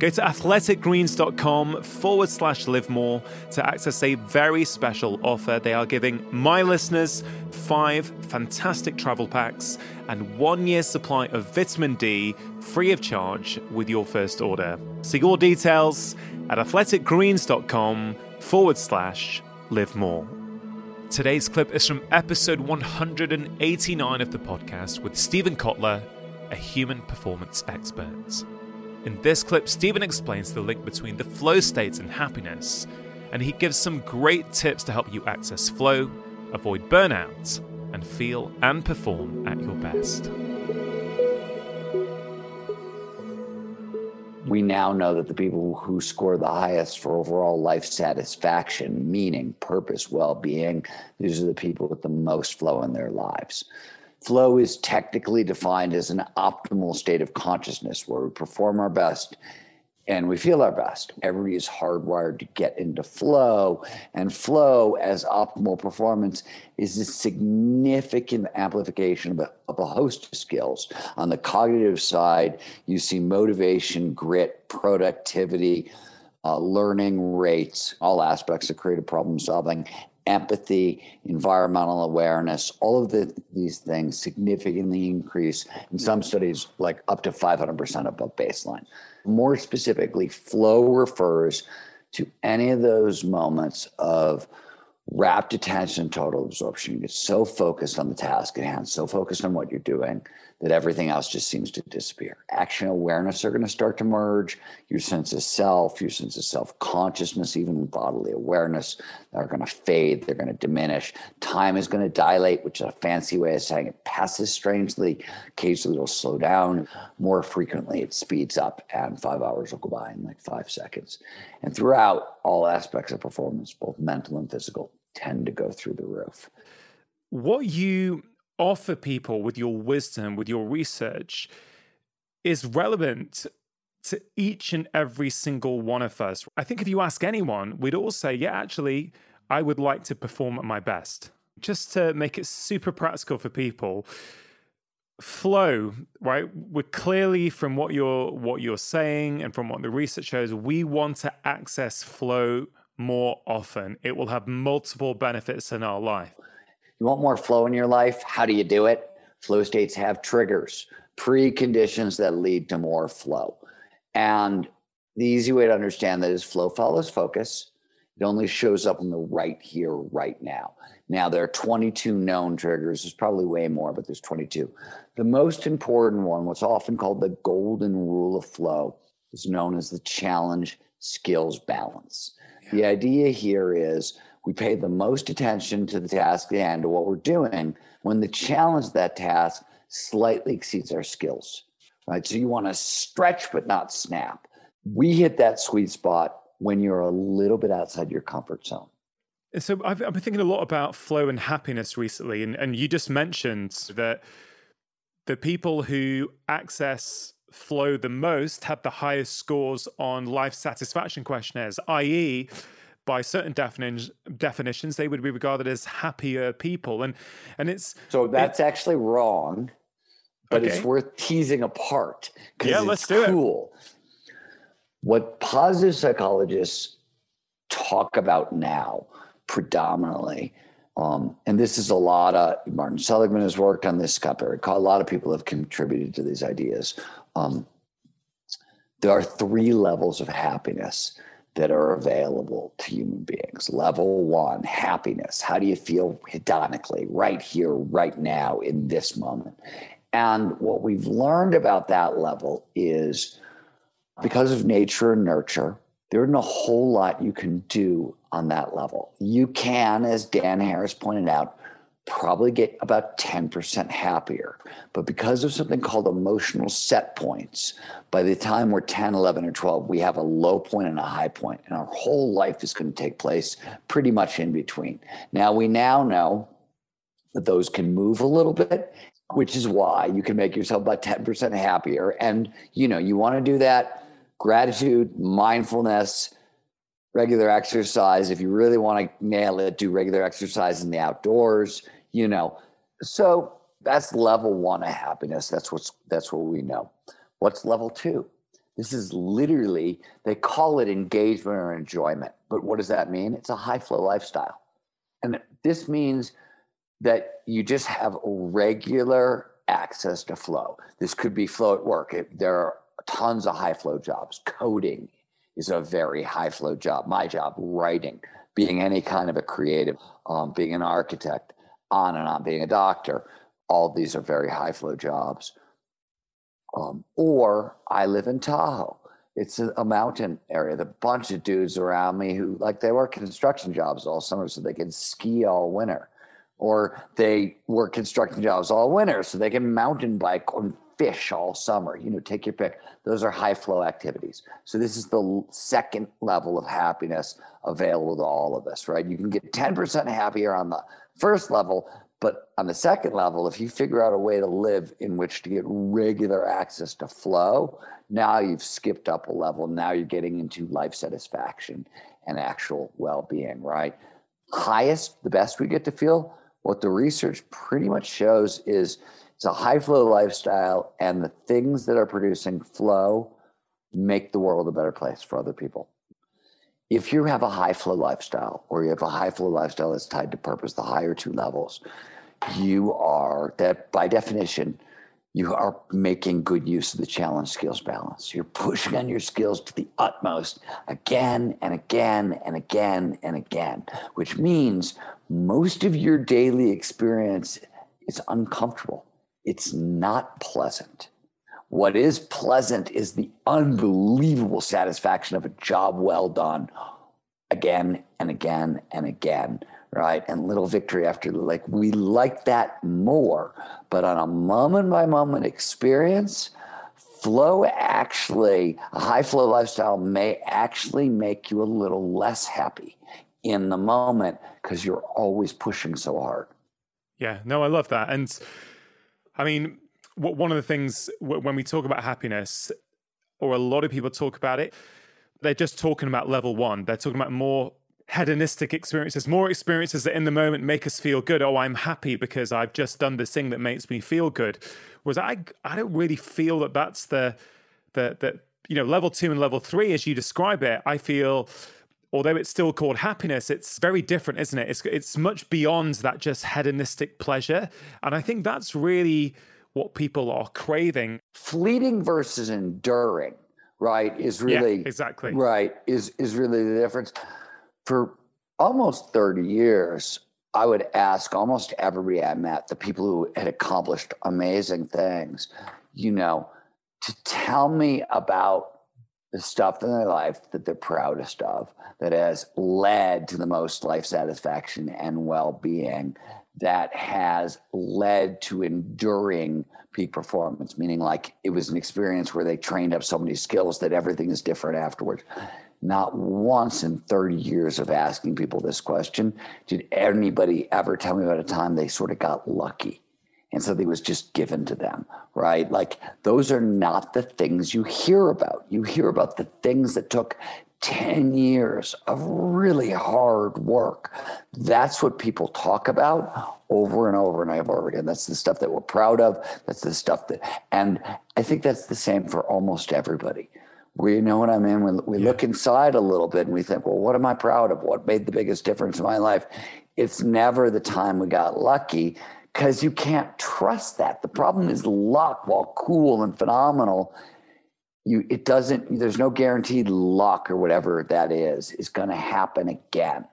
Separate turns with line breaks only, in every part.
Go to athleticgreens.com forward slash live more to access a very special offer. They are giving my listeners five fantastic travel packs and one year supply of vitamin D free of charge with your first order. See your details at athleticgreens.com forward slash live more. Today's clip is from episode 189 of the podcast with Steven Kotler, a human performance expert. In this clip, Steven explains the link between the flow states and happiness, and he gives some great tips to help you access flow, avoid burnout, and feel and perform at your best.
We now know that the people who score the highest for overall life satisfaction, meaning, purpose, well being, these are the people with the most flow in their lives. Flow is technically defined as an optimal state of consciousness where we perform our best and we feel our best. Everybody is hardwired to get into flow, and flow as optimal performance is a significant amplification of a, of a host of skills. On the cognitive side, you see motivation, grit, productivity, uh, learning rates, all aspects of creative problem solving, empathy, environmental awareness, all of the, these things significantly increase in some studies, like up to 500% above baseline. More specifically, flow refers to any of those moments of rapt attention, total absorption. You get so focused on the task at hand, so focused on what you're doing that everything else just seems to disappear. Action awareness are going to start to merge. Your sense of self, your sense of self consciousness, even bodily awareness are going to fade. They're going to diminish. Time is going to dilate, which is a fancy way of saying it passes strangely. Occasionally it'll slow down. More frequently, it speeds up, and five hours will go by in like five seconds. And throughout all aspects of performance, both mental and physical, tend to go through the roof.
What you offer people with your wisdom, with your research, is relevant to each and every single one of us. I think if you ask anyone, we'd all say, yeah, actually, I would like to perform at my best. Just to make it super practical for people. Flow, right? We're clearly from what you're what you're saying and from what the research shows, we want to access flow more often. It will have multiple benefits in our life.
You want more flow in your life? How do you do it? Flow states have triggers, preconditions that lead to more flow. And the easy way to understand that is flow follows focus. It only shows up in the right here, right now. Now, there are 22 known triggers. There's probably way more, but there's 22. The most important one, what's often called the golden rule of flow, is known as the challenge skills balance. Yeah. The idea here is we pay the most attention to the task and to what we're doing when the challenge of that task slightly exceeds our skills. Right. So you want to stretch but not snap. We hit that sweet spot when you're a little bit outside your comfort zone.
So I've, I've been thinking a lot about flow and happiness recently, and, and you just mentioned that the people who access flow the most have the highest scores on life satisfaction questionnaires, i.e., by certain defini- definitions, they would be regarded as happier people. And and it's
so that's it, actually wrong, but okay. it's worth teasing apart.
Yeah, let's do
cool. it. What positive psychologists talk about now, predominantly, um, and this is a lot of Martin Seligman has worked on this. Scott Barry, a lot of people have contributed to these ideas. Um, there are three levels of happiness that are available to human beings. Level one, happiness. How do you feel hedonically right here, right now, in this moment? And what we've learned about that level is because of nature and nurture, there isn't a whole lot you can do on that level. You can, as Dan Harris pointed out, probably get about 10% happier. But because of something called emotional set points, by the time we're 10, 11, or 12, we have a low point and a high point, and our whole life is going to take place pretty much in between. Now, we now know that those can move a little bit, which is why you can make yourself about 10% happier. And, you know, you want to do that gratitude, mindfulness, regular exercise. If you really want to nail it, do regular exercise in the outdoors, you know. So that's level one of happiness. That's what's that's what we know. What's level two? This is literally, they call it engagement or enjoyment. But what does that mean? It's a high flow lifestyle. And this means that you just have regular access to flow. This could be flow at work. It, there are tons of high flow jobs. Coding is a very high flow job. My job, writing, being any kind of a creative, um, being an architect, on and on, being a doctor. All these are very high flow jobs. Um, or I live in Tahoe. It's a, a mountain area. The bunch of dudes around me who like they work construction jobs all summer so they can ski all winter or they work construction jobs all winter so they can mountain bike and fish all summer. You know, take your pick. Those are high flow activities. So this is the second level of happiness available to all of us, right? You can get 10% happier on the first level, but on the second level, if you figure out a way to live in which to get regular access to flow, now you've skipped up a level. Now you're getting into life satisfaction and actual well being, right? Highest, the best we get to feel, what the research pretty much shows is it's a high flow lifestyle, and the things that are producing flow make the world a better place for other people. If you have a high flow lifestyle or you have a high flow lifestyle that's tied to purpose, the higher two levels, you are that by definition, you are making good use of the challenge skills balance. You're pushing on your skills to the utmost again and again and again and again, which means most of your daily experience is uncomfortable. It's not pleasant. What is pleasant is the unbelievable satisfaction of a job well done again and again and again, right? And little victory after like we like that more, but on a moment by moment experience, flow actually, a high flow lifestyle may actually make you a little less happy in the moment because you're always pushing so hard.
Yeah, no, I love that. And I mean, one of the things when we talk about happiness, or a lot of people talk about it, they're just talking about level one. They're talking about more hedonistic experiences, more experiences that in the moment make us feel good. Oh, I'm happy because I've just done this thing that makes me feel good. Was I, I don't really feel that that's the, the, the, you know, level two and level three, as you describe it. I feel, although it's still called happiness, it's very different, isn't it? It's, it's much beyond that just hedonistic pleasure. And I think that's really what people are craving.
Fleeting versus enduring, right, is really
yeah, exactly
right is is really the difference. For almost 30 years, I would ask almost everybody I met, the people who had accomplished amazing things, you know, to tell me about the stuff in their life that they're proudest of, that has led to the most life satisfaction and well being that has led to enduring peak performance, meaning like it was an experience where they trained up so many skills that everything is different afterwards. Not once in 30 years of asking people this question did anybody ever tell me about a time they sort of got lucky and something was just given to them, right? Like those are not the things you hear about. You hear about the things that took 10 years of really hard work. That's what people talk about over and over and over again. That's the stuff that we're proud of. That's the stuff that, and I think that's the same for almost everybody. We know what I mean? We, we yeah. look inside a little bit and we think, well, what am I proud of? What made the biggest difference in my life? It's never the time we got lucky because you can't trust that. The problem is luck, while cool and phenomenal, you it doesn't there's no guaranteed luck or whatever that is is going to happen again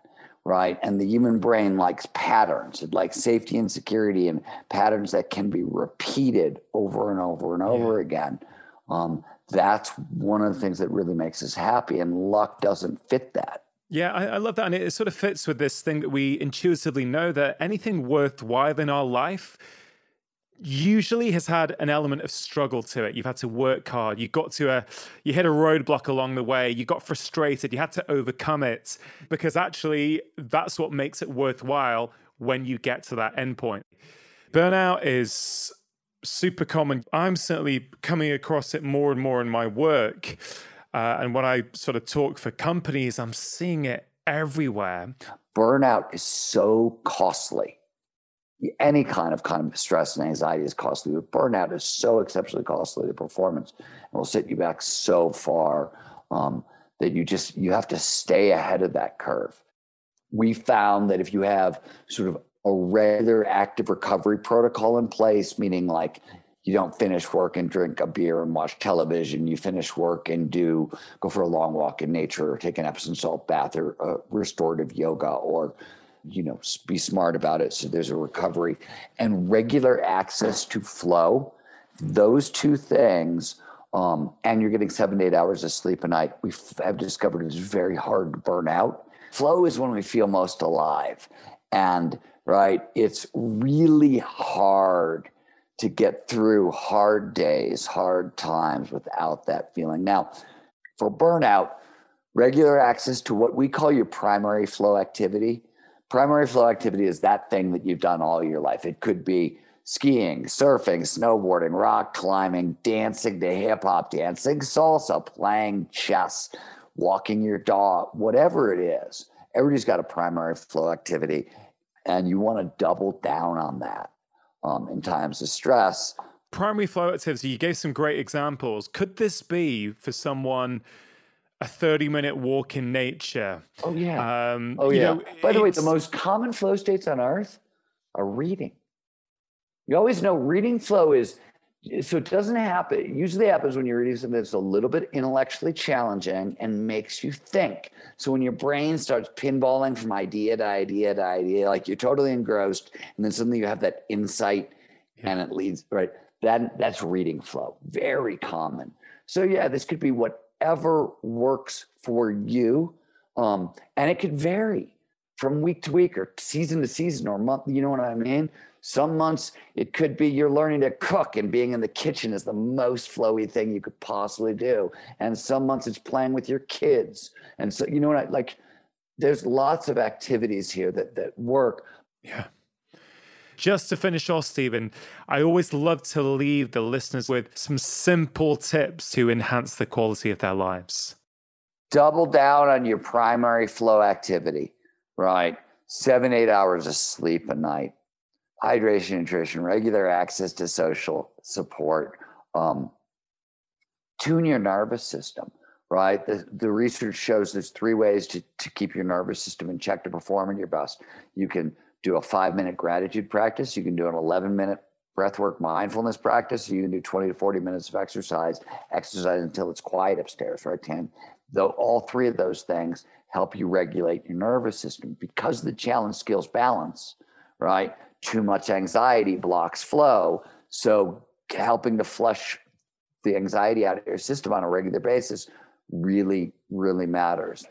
right and the human brain likes patterns it likes safety and security and patterns that can be repeated over and over and over yeah. again um, that's one of the things that really makes us happy and luck doesn't fit that
Yeah, I, I, love that. And it sort of fits with this thing that we intuitively know that anything worthwhile in our life usually has had an element of struggle to it. You've had to work hard. You got to a, you hit a roadblock along the way. You got frustrated. You had to overcome it because actually that's what makes it worthwhile when you get to that endpoint. Burnout is super common. I'm certainly coming across it more and more in my work. Uh, and when I sort of talk for companies, I'm seeing it everywhere.
Burnout is so costly. Any kind of kind of stress and anxiety is costly, but burnout is so exceptionally costly to performance and will set you back so far um, that you just you have to stay ahead of that curve. We found that if you have sort of a regular active recovery protocol in place, meaning like you don't finish work and drink a beer and watch television. You finish work and do go for a long walk in nature or take an Epsom salt bath or uh, restorative yoga or you know be smart about it so there's a recovery. And regular access to flow those two things um, and you're getting seven to eight hours of sleep a night we have discovered it's very hard to burn out flow is when we feel most alive. And right it's really hard to get through hard days, hard times without that feeling. Now, for burnout, regular access to what we call your primary flow activity. Primary flow activity is that thing that you've done all your life. It could be skiing, surfing, snowboarding, rock climbing, dancing to hip hop, dancing salsa, playing chess, walking your dog, whatever it is. Everybody's got a primary flow activity, and you want to double down on that um, in times of stress.
Primary flow activity, you gave some great examples. Could this be for someone? a 30 minute walk in nature.
Oh, yeah. Um, oh, yeah. Know, By the way, the most common flow states on earth are reading. You always know reading flow is so it doesn't happen. It usually happens when you're reading something that's a little bit intellectually challenging and makes you think. So when your brain starts pinballing from idea to idea to idea, like you're totally engrossed, and then suddenly you have that insight, yeah. and it leads right. That that's reading flow. Very common. So yeah, this could be whatever works for you, um, and it could vary from week to week or season to season or month. You know what I mean? Some months it could be you're learning to cook and being in the kitchen is the most flowy thing you could possibly do. And some months it's playing with your kids. And so, you know what I like? There's lots of activities here that, that work.
Yeah. Just to finish off, Steven, I always love to leave the listeners with some simple tips to enhance the quality of their lives.
Double down on your primary flow activity, right? Seven, eight hours of sleep a night hydration, nutrition, regular access to social support, um, tune your nervous system, right? The, the research shows there's three ways to, to keep your nervous system in check to perform at your best. You can do a five minute gratitude practice, you can do an 11 minute breathwork mindfulness practice, you can do 20 to 40 minutes of exercise, exercise until it's quiet upstairs, right, Tan? Though all three of those things help you regulate your nervous system because the challenge skills balance, right? too much anxiety blocks flow. So helping to flush the anxiety out of your system on a regular basis really, really matters.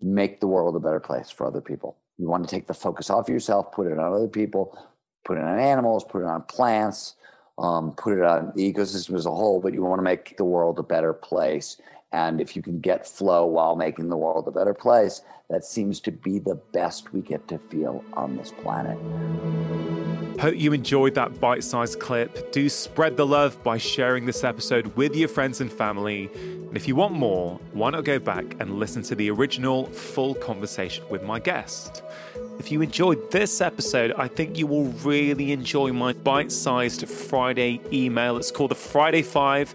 Make the world a better place for other people. You want to take the focus off yourself, put it on other people, put it on animals, put it on plants, um, put it on the ecosystem as a whole, but you want to make the world a better place. And if you can get flow while making the world a better place, that seems to be the best we get to feel on this planet.
Hope you enjoyed that bite sized clip. Do spread the love by sharing this episode with your friends and family. And if you want more, why not go back and listen to the original full conversation with my guest? If you enjoyed this episode, I think you will really enjoy my bite sized Friday email. It's called the Friday Five.